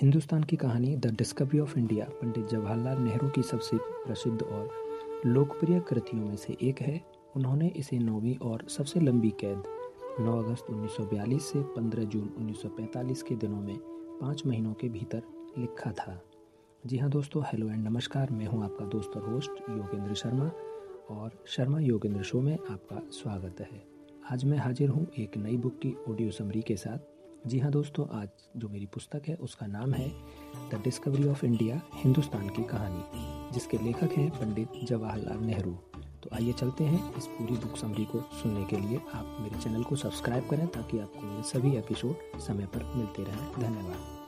हिंदुस्तान की कहानी the discovery of India, Pandit Jawaharlal Nehru की सबसे प्रसिद्ध और लोकप्रिय कृतियों में से एक है। उन्होंने इसे नौवीं और सबसे लंबी कैद 9 अगस्त 1942 से 15 जून 1945 के दिनों में पाँच महीनों के भीतर लिखा था। जी हाँ दोस्तों, हेलो एंड नमस्कार, मैं हूँ आपका दोस्त और होस्ट योगेंद्र शर्मा और शर्मा योगेंद्र शो में आपका स्वागत है। आज मैं हाजिर हूँ एक नई बुक की ऑडियो समरी के साथ। जी हाँ दोस्तों, आज जो मेरी पुस्तक है, उसका नाम है the discovery of India Hindustan की कहानी, जिसके लेखक हैं पंडित जवाहरलाल नेहरू। तो आइए चलते हैं इस पूरी बुक समरी को सुनने के लिए। आप मेरे चैनल को सब्सक्राइब करें ताकि आपको मेरे सभी एपिसोड समय पर मिलते रहें। धन्यवाद।